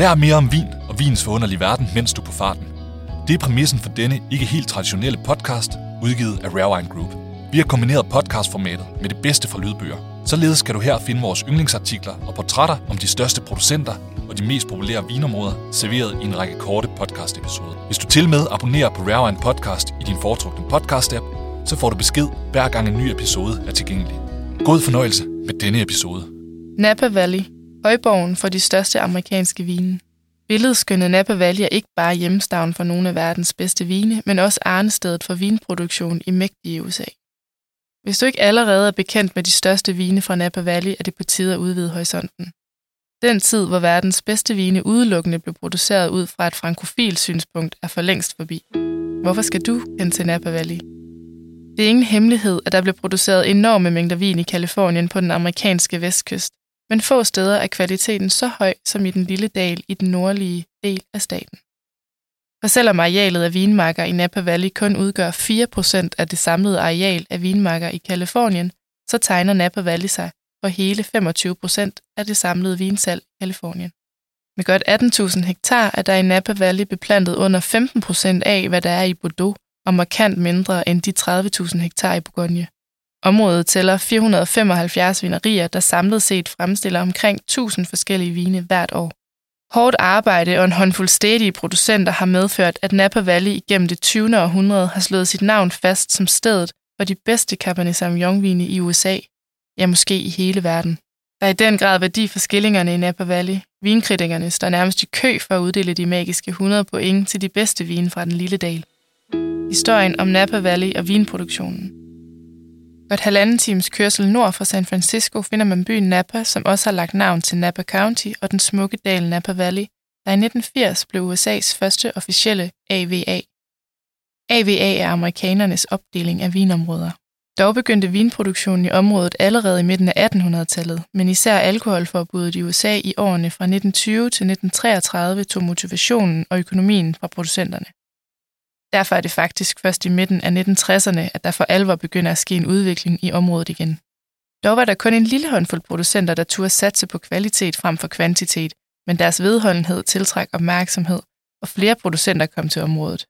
Lær mere om vin og vins forunderlige verden, mens du er på farten. Det er præmissen for denne ikke helt traditionelle podcast, udgivet af Rare Wine Group. Vi har kombineret podcastformatet med det bedste fra lydbøger. Således kan du her finde vores yndlingsartikler og portrætter om de største producenter og de mest populære vinområder, serveret i en række korte podcast-episoder. Hvis du til med abonnerer på Rare Wine Podcast i din foretrukne podcast-app, så får du besked hver gang en ny episode er tilgængelig. God fornøjelse med denne episode. Napa Valley, højborgen for de største amerikanske vine. Billedskønne Napa Valley er ikke bare hjemstavn for nogle af verdens bedste vine, men også arnestedet for vinproduktion i mægtige USA. Hvis du ikke allerede er bekendt med de største vine fra Napa Valley, er det på tide at udvide horisonten. Den tid, hvor verdens bedste vine udelukkende blev produceret ud fra et frankofil synspunkt, er for længst forbi. Hvorfor skal du kende til Napa Valley? Det er ingen hemmelighed, at der blev produceret enorme mængder vin i Kalifornien på den amerikanske vestkyst, men få steder er kvaliteten så høj som i den lille dal i den nordlige del af staten. For selvom arealet af vinmarker i Napa Valley kun udgør 4% af det samlede areal af vinmarker i Kalifornien, så tegner Napa Valley sig for hele 25% af det samlede vinsalg i Kalifornien. Med godt 18.000 hektar er der i Napa Valley beplantet under 15% af, hvad der er i Bordeaux, og markant mindre end de 30.000 hektar i Bourgogne. Området tæller 475 vinerier, der samlet set fremstiller omkring 1000 forskellige vine hvert år. Hårdt arbejde og en håndfuld stedige producenter har medført, at Napa Valley igennem det 20. århundrede har slået sit navn fast som stedet for de bedste Cabernet Sauvignon-vine i USA, ja måske i hele verden. Der er i den grad værdi for skillingerne i Napa Valley. Vinkritikerne står nærmest i kø for at uddele de magiske 100 point til de bedste vine fra den lille dal. Historien om Napa Valley og vinproduktionen. Godt halvanden times kørsel nord for San Francisco finder man byen Napa, som også har lagt navn til Napa County og den smukke dal Napa Valley, der i 1980 blev USA's første officielle AVA. AVA er amerikanernes opdeling af vinområder. Dog begyndte vinproduktionen i området allerede i midten af 1800-tallet, men især alkoholforbuddet i USA i årene fra 1920 til 1933 tog motivationen og økonomien fra producenterne. Derfor er det faktisk først i midten af 1960'erne, at der for alvor begynder at ske en udvikling i området igen. Dog var der kun en lille håndfuld producenter, der turde satse på kvalitet frem for kvantitet, men deres vedholdenhed tiltræk opmærksomhed, og flere producenter kom til området.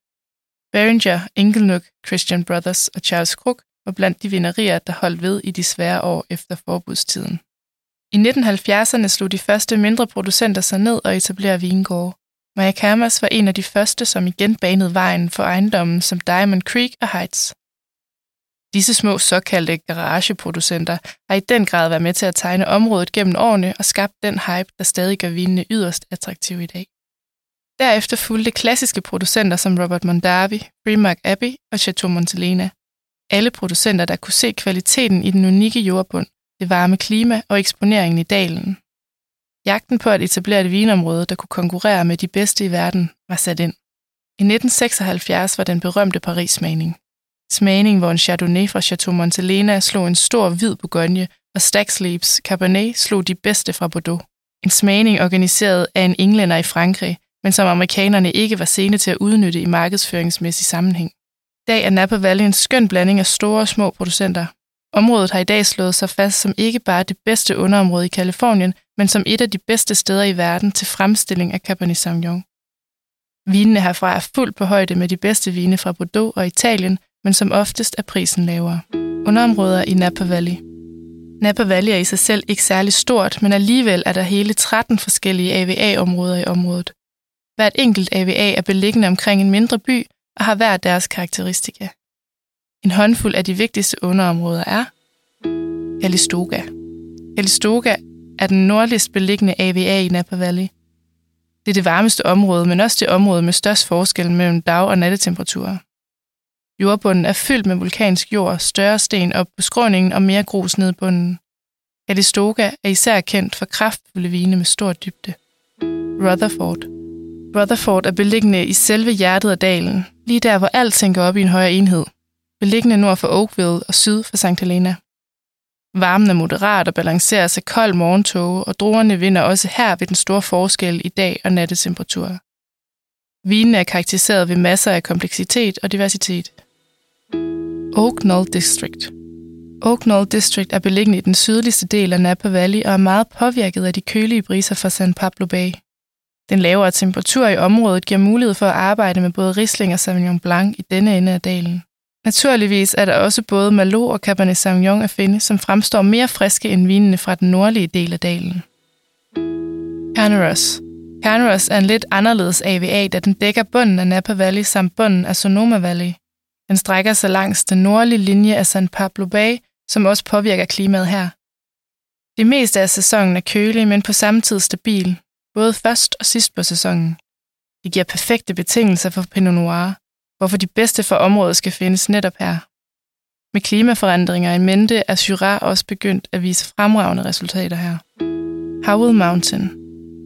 Behringer, Inglenook, Christian Brothers og Charles Crook var blandt de vinerier, der holdt ved i de svære år efter forbudstiden. I 1970'erne slog de første mindre producenter sig ned og etablerede vingårde. Mayacamas var en af de første, som igen banede vejen for ejendommen som Diamond Creek og Heights. Disse små såkaldte garageproducenter har i den grad været med til at tegne området gennem årene og skabt den hype, der stadig gør vinene yderst attraktive i dag. Derefter fulgte klassiske producenter som Robert Mondavi, Freemark Abbey og Chateau Montelena. Alle producenter, der kunne se kvaliteten i den unikke jordbund, det varme klima og eksponeringen i dalen, Jagten på at etablere et vinområde, der kunne konkurrere med de bedste i verden, var sat ind. I 1976 var den berømte Paris-smagning. Smagning, hvor en Chardonnay fra Chateau Montelena slog en stor hvid Bourgogne, og Stagsleeps Cabernet slog de bedste fra Bordeaux. En smagning organiseret af en englænder i Frankrig, men som amerikanerne ikke var sene til at udnytte i markedsføringsmæssig sammenhæng. I dag er Napa Valley en skøn blanding af store og små producenter. Området har i dag slået sig fast som ikke bare det bedste underområde i Kalifornien, men som et af de bedste steder i verden til fremstilling af Cabernet Sauvignon. Vinene herfra er fuldt på højde med de bedste vine fra Bordeaux og Italien, men som oftest er prisen lavere. Underområder i Napa Valley. Napa Valley er i sig selv ikke særlig stort, men alligevel er der hele 13 forskellige AVA-områder i området. Hvert enkelt AVA er beliggende omkring en mindre by og har hver deres karakteristika. En håndfuld af de vigtigste underområder er Calistoga. Calistoga er den nordligst beliggende AVA i Napa Valley. Det er det varmeste område, men også det område med størst forskel mellem dag- og nattetemperaturer. Jordbunden er fyldt med vulkansk jord, større sten op på skråningen og mere grus ned bunden. Calistoga er især kendt for kraftfulde vine med stor dybde. Rutherford. Rutherford er beliggende i selve hjertet af dalen, lige der hvor alt tænker op i en højere enhed. Beliggende nord for Oakville og syd for St. Helena. Varmen er moderat og balanceres af kold morgentåge, og druerne vinder også her ved den store forskel i dag- og nattetemperaturer. Vinen er karakteriseret ved masser af kompleksitet og diversitet. Oak Knoll District Oak Knoll District er beliggende i den sydligste del af Napa Valley og er meget påvirket af de kølige briser fra San Pablo Bay. Den lavere temperatur i området giver mulighed for at arbejde med både Riesling og Sauvignon Blanc i denne ende af dalen. Naturligvis er der også både Malo og Cabernet Sauvignon at finde, som fremstår mere friske end vinene fra den nordlige del af dalen. Carneros. Carneros er en lidt anderledes AVA, da den dækker bunden af Napa Valley samt bunden af Sonoma Valley. Den strækker sig langs den nordlige linje af San Pablo Bay, som også påvirker klimaet her. Det meste af sæsonen er kølig, men på samme tid stabil, både først og sidst på sæsonen. Det giver perfekte betingelser for Pinot Noir, hvorfor de bedste for området skal findes netop her. Med klimaforandringer i mente er Syrah også begyndt at vise fremragende resultater her. Howell Mountain.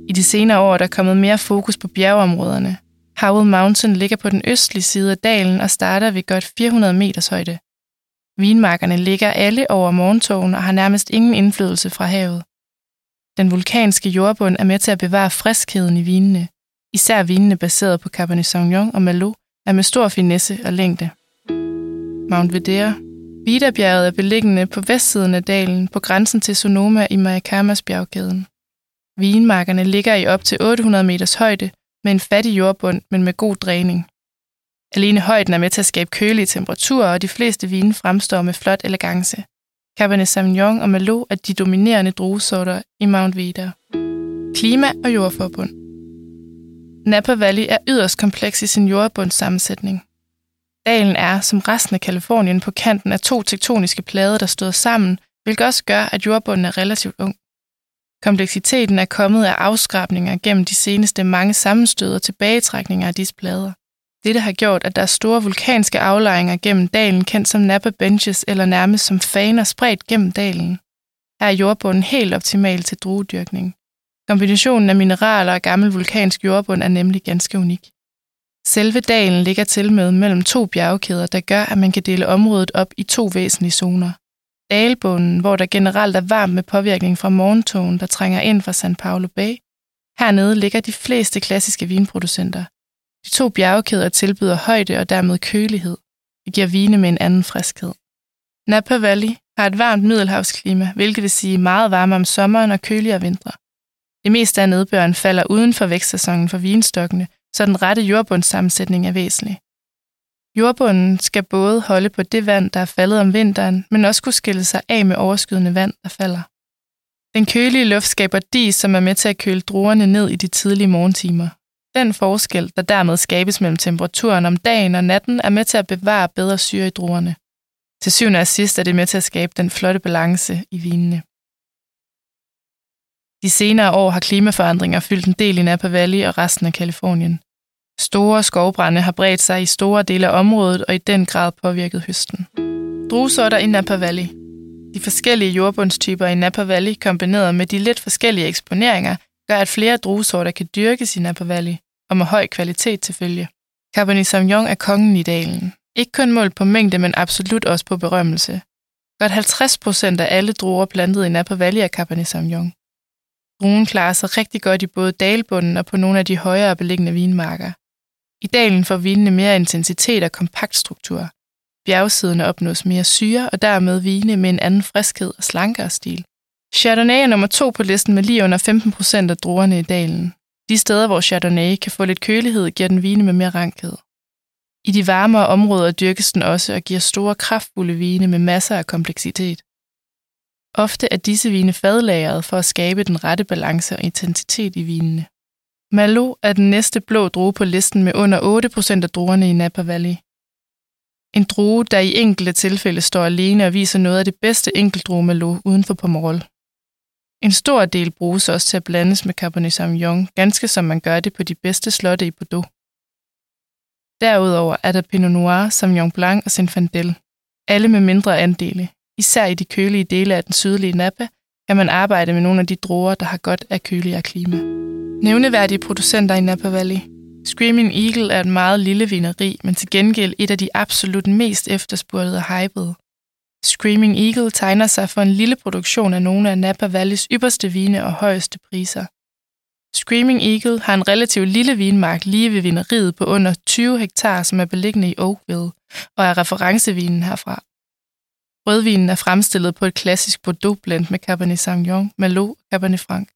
I de senere år er der kommet mere fokus på bjergeområderne. Howell Mountain ligger på den østlige side af dalen og starter ved godt 400 meters højde. Vinmarkerne ligger alle over morgentogen og har nærmest ingen indflydelse fra havet. Den vulkanske jordbund er med til at bevare friskheden i vinene. Især vinene baseret på Cabernet Sauvignon og Merlot er med stor finesse og længde. Mount Vedere. Vidabjerget er beliggende på vestsiden af dalen på grænsen til Sonoma i Mayacamas bjergkæden. Vinmarkerne ligger i op til 800 meters højde med en fattig jordbund, men med god dræning. Alene højden er med til at skabe kølige temperaturer, og de fleste vine fremstår med flot elegance. Cabernet Sauvignon og Merlot er de dominerende druesorter i Mount Vida. Klima og jordforbund Napa Valley er yderst kompleks i sin jordbundssammensætning. Dalen er, som resten af Kalifornien, på kanten af to tektoniske plader, der støder sammen, hvilket også gør, at jordbunden er relativt ung. Kompleksiteten er kommet af afskrabninger gennem de seneste mange sammenstød og tilbagetrækninger af disse plader. Dette har gjort, at der er store vulkanske aflejringer gennem dalen, kendt som Napa Benches eller nærmest som faner spredt gennem dalen. Her er jordbunden helt optimal til druedyrkning. Kombinationen af mineraler og gammel vulkansk jordbund er nemlig ganske unik. Selve dalen ligger til med mellem to bjergkæder, der gør, at man kan dele området op i to væsentlige zoner. Dalbunden, hvor der generelt er varmt med påvirkning fra morgentogen, der trænger ind fra San Paulo Bay. Hernede ligger de fleste klassiske vinproducenter. De to bjergkæder tilbyder højde og dermed kølighed. Det giver vine med en anden friskhed. Napa Valley har et varmt middelhavsklima, hvilket vil sige meget varme om sommeren og køligere vintre. Det meste af nedbøren falder uden for vækstsæsonen for vinstokkene, så den rette jordbundssammensætning er væsentlig. Jordbunden skal både holde på det vand, der er faldet om vinteren, men også kunne skille sig af med overskydende vand, der falder. Den kølige luft skaber dis, som er med til at køle druerne ned i de tidlige morgentimer. Den forskel, der dermed skabes mellem temperaturen om dagen og natten, er med til at bevare bedre syre i druerne. Til syvende og sidst er det med til at skabe den flotte balance i vinene. De senere år har klimaforandringer fyldt en del i Napa Valley og resten af Kalifornien. Store skovbrænde har bredt sig i store dele af området og i den grad påvirket høsten. Druesorter i Napa Valley. De forskellige jordbundstyper i Napa Valley kombineret med de lidt forskellige eksponeringer gør, at flere druesorter kan dyrkes i Napa Valley, og med høj kvalitet til følge. Cabernet Sauvignon er kongen i dalen. Ikke kun målt på mængde, men absolut også på berømmelse. Godt 50 procent af alle druer plantet i Napa Valley er Cabernet Sauvignon. Druen klarer sig rigtig godt i både dalbunden og på nogle af de højere beliggende vinmarker. I dalen får vinene mere intensitet og kompakt struktur. Bjergsiderne opnås mere syre og dermed vine med en anden friskhed og slankere stil. Chardonnay er nummer to på listen med lige under 15 procent af druerne i dalen. De steder, hvor Chardonnay kan få lidt kølighed, giver den vine med mere rankhed. I de varmere områder dyrkes den også og giver store kraftfulde vine med masser af kompleksitet. Ofte er disse vine fadlagret for at skabe den rette balance og intensitet i vinene. Malo er den næste blå drue på listen med under 8% af druerne i Napa Valley. En drue, der i enkelte tilfælde står alene og viser noget af det bedste enkeltdrue Malo uden for Pomerol. En stor del bruges også til at blandes med Cabernet Sauvignon, ganske som man gør det på de bedste slotte i Bordeaux. Derudover er der Pinot Noir, Sauvignon Blanc og Zinfandel, alle med mindre andele. Især i de kølige dele af den sydlige Napa kan man arbejde med nogle af de druer, der har godt af køligere klima. Nævneværdige producenter i Napa Valley. Screaming Eagle er et meget lille vineri, men til gengæld et af de absolut mest efterspurgte og hypede. Screaming Eagle tegner sig for en lille produktion af nogle af Napa Valleys ypperste vine og højeste priser. Screaming Eagle har en relativt lille vinmark lige ved vineriet på under 20 hektar, som er beliggende i Oakville, og er referencevinen herfra. Rødvinen er fremstillet på et klassisk Bordeaux blend med Cabernet Sauvignon, Merlot og Cabernet Franc.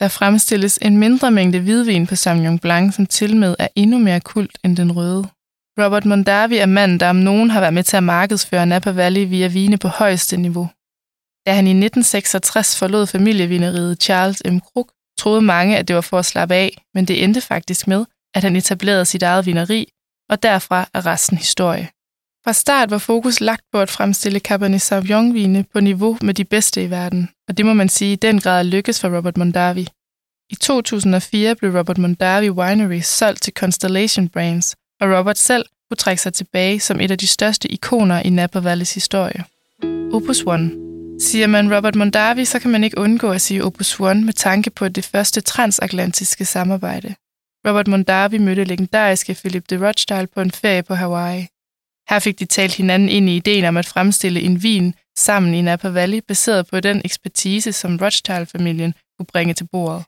Der fremstilles en mindre mængde hvidvin på Sauvignon Blanc, som tilmed er endnu mere kult end den røde. Robert Mondavi er manden, der om nogen har været med til at markedsføre Napa Valley via vine på højeste niveau. Da han i 1966 forlod familievineriet Charles M. Krug, troede mange, at det var for at slappe af, men det endte faktisk med, at han etablerede sit eget vineri, og derfra er resten historie. Fra start var fokus lagt på at fremstille Cabernet Sauvignon-vine på niveau med de bedste i verden, og det må man sige i den grad lykkes for Robert Mondavi. I 2004 blev Robert Mondavi Winery solgt til Constellation Brands, og Robert selv kunne trække sig tilbage som et af de største ikoner i Napa Valleys historie. Opus One. Siger man Robert Mondavi, så kan man ikke undgå at sige Opus One med tanke på det første transatlantiske samarbejde. Robert Mondavi mødte legendariske Philip de Rothschild på en ferie på Hawaii. Her fik de talt hinanden ind i ideen om at fremstille en vin sammen i Napa Valley, baseret på den ekspertise, som Rothschild-familien kunne bringe til bordet.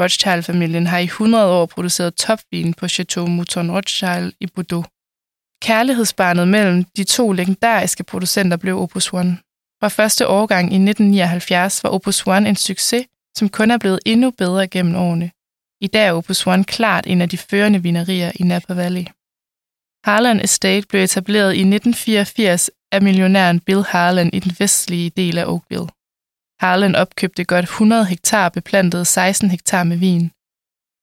Rothschild-familien har i 100 år produceret topvin på Chateau Mouton Rothschild i Bordeaux. Kærlighedsbarnet mellem de to legendariske producenter blev Opus One. Fra første årgang i 1979 var Opus One en succes, som kun er blevet endnu bedre gennem årene. I dag er Opus One klart en af de førende vinerier i Napa Valley. Harlan Estate blev etableret i 1984 af millionæren Bill Harlan i den vestlige del af Oakville. Harlan opkøbte godt 100 hektar beplantet 16 hektar med vin.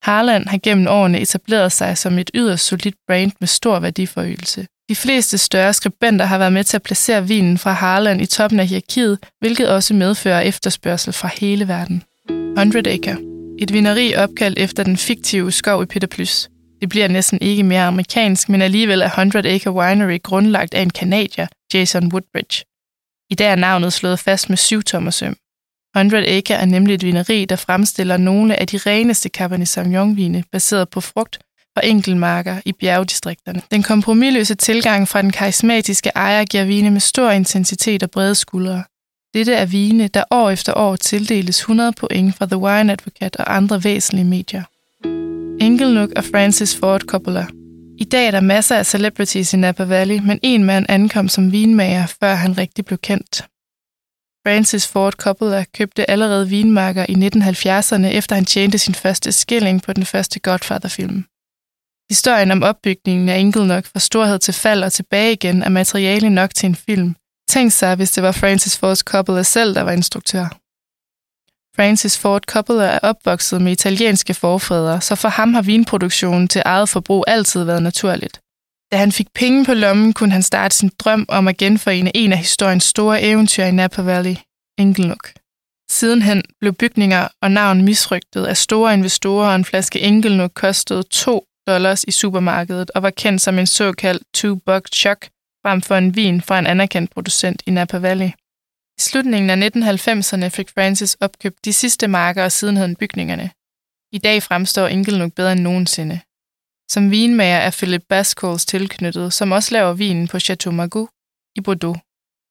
Harlan har gennem årene etableret sig som et yderst solidt brand med stor værdiforøgelse. De fleste større skribenter har været med til at placere vinen fra Harlan i toppen af hierarkiet, hvilket også medfører efterspørgsel fra hele verden. 100 Acre. Et vineri opkaldt efter den fiktive skov i Peter Plys. Det bliver næsten ikke mere amerikansk, men alligevel er 100 Acre Winery grundlagt af en kanadier, Jason Woodbridge. I dag er navnet slået fast med syv tommer søm. 100 Acre er nemlig et vineri, der fremstiller nogle af de reneste Cabernet Sauvignon-vine, baseret på frugt fra enkeltmarker i bjergdistrikterne. Den kompromilløse tilgang fra den karismatiske ejer giver vine med stor intensitet og brede skuldre. Dette er vine, der år efter år tildeles 100 point fra The Wine Advocate og andre væsentlige medier. Inglenook og Francis Ford Coppola. I dag er der masser af celebrities i Napa Valley, men en mand ankom som vinmager, før han rigtig blev kendt. Francis Ford Coppola købte allerede vinmarker i 1970'erne, efter han tjente sin første skilling på den første Godfather-film. Historien om opbygningen af Inglenook fra storhed til fald og tilbage igen er materiale nok til en film. Tænk sig, hvis det var Francis Ford Coppola selv, der var instruktør. Francis Ford Coppola er opvokset med italienske forfædre, så for ham har vinproduktionen til eget forbrug altid været naturligt. Da han fik penge på lommen, kunne han starte sin drøm om at genforene en af historiens store eventyr i Napa Valley, Inglenook. Sidenhen blev bygninger og navn misrygtet af store investorer, og en flaske Inglenook kostede 2 dollars i supermarkedet og var kendt som en såkaldt two-buck chuck frem for en vin fra en anerkendt producent i Napa Valley. Slutningen af 1990'erne fik Francis opkøbt de sidste marker og sidenheden bygningerne. I dag fremstår Inglenook bedre end nogensinde. Som vinmager er Philip Bascoles tilknyttet, som også laver vinen på Chateau Margaux i Bordeaux.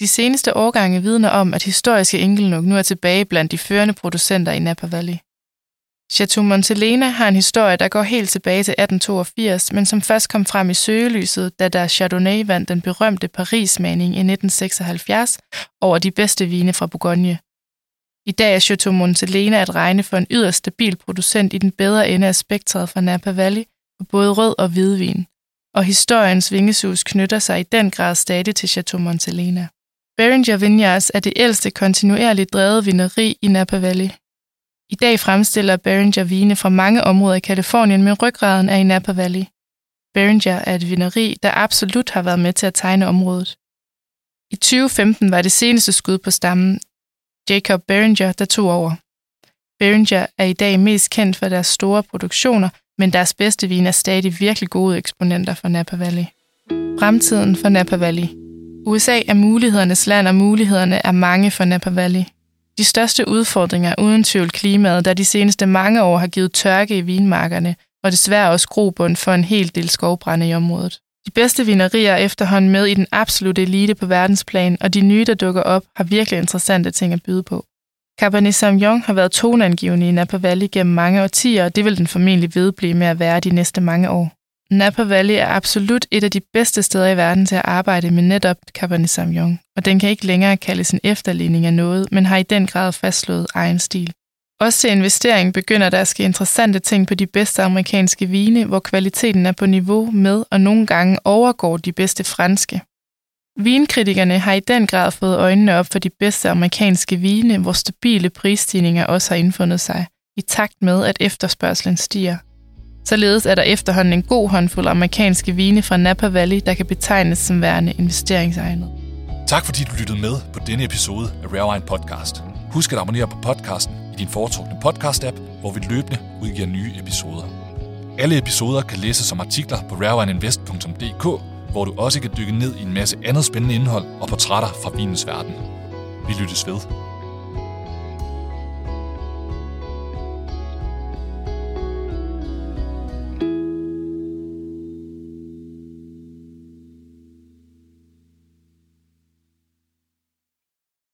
De seneste årgange vidner om, at historiske Inglenook nu er tilbage blandt de førende producenter i Napa Valley. Chateau Montelena har en historie, der går helt tilbage til 1882, men som først kom frem i søgelyset, da der Chardonnay vandt den berømte Paris-maning i 1976 over de bedste vine fra Bourgogne. I dag er Chateau Montelena at regne for en yderst stabil producent i den bedre ende af spektret fra Napa Valley på både rød og hvidvin, og historiens vingesus knytter sig i den grad stadig til Chateau Montelena. Beringer Vineyards er det ældste kontinuerligt drevet vineri i Napa Valley. I dag fremstiller Beringer vine fra mange områder i Kalifornien, men ryggraden er i Napa Valley. Beringer er et vineri, der absolut har været med til at tegne området. I 2015 var det seneste skud på stammen Jacob Beringer, der tog over. Beringer er i dag mest kendt for deres store produktioner, men deres bedste vin er stadig virkelig gode eksponenter for Napa Valley. Fremtiden for Napa Valley. USA er mulighedernes land, og mulighederne er mange for Napa Valley. De største udfordringer er uden tvivl klimaet, der de seneste mange år har givet tørke i vinmarkerne, og desværre også grobund for en hel del skovbrænde i området. De bedste vinerier er efterhånden med i den absolute elite på verdensplan, og de nye, der dukker op, har virkelig interessante ting at byde på. Cabernet Sauvignon har været toneangivende i Napa Valley gennem mange årtier, og det vil den formentlig vedblive med at være de næste mange år. Napa Valley er absolut et af de bedste steder i verden til at arbejde med netop Cabernet Sauvignon, og den kan ikke længere kaldes en efterligning af noget, men har i den grad fastslået egen stil. Også til investering begynder der at ske interessante ting på de bedste amerikanske vine, hvor kvaliteten er på niveau med og nogle gange overgår de bedste franske. Vinkritikerne har i den grad fået øjnene op for de bedste amerikanske vine, hvor stabile prisstigninger også har indfundet sig, i takt med at efterspørgselen stiger. Således er der efterhånden en god håndfuld amerikanske vine fra Napa Valley, der kan betegnes som værende investeringsegnet. Tak fordi du lyttede med på denne episode af Rare Wine Podcast. Husk at abonnere på podcasten i din foretrukne podcast-app, hvor vi løbende udgiver nye episoder. Alle episoder kan læses som artikler på rarewineinvest.dk, hvor du også kan dykke ned i en masse andet spændende indhold og portrætter fra vinens verden. Vi lyttes ved.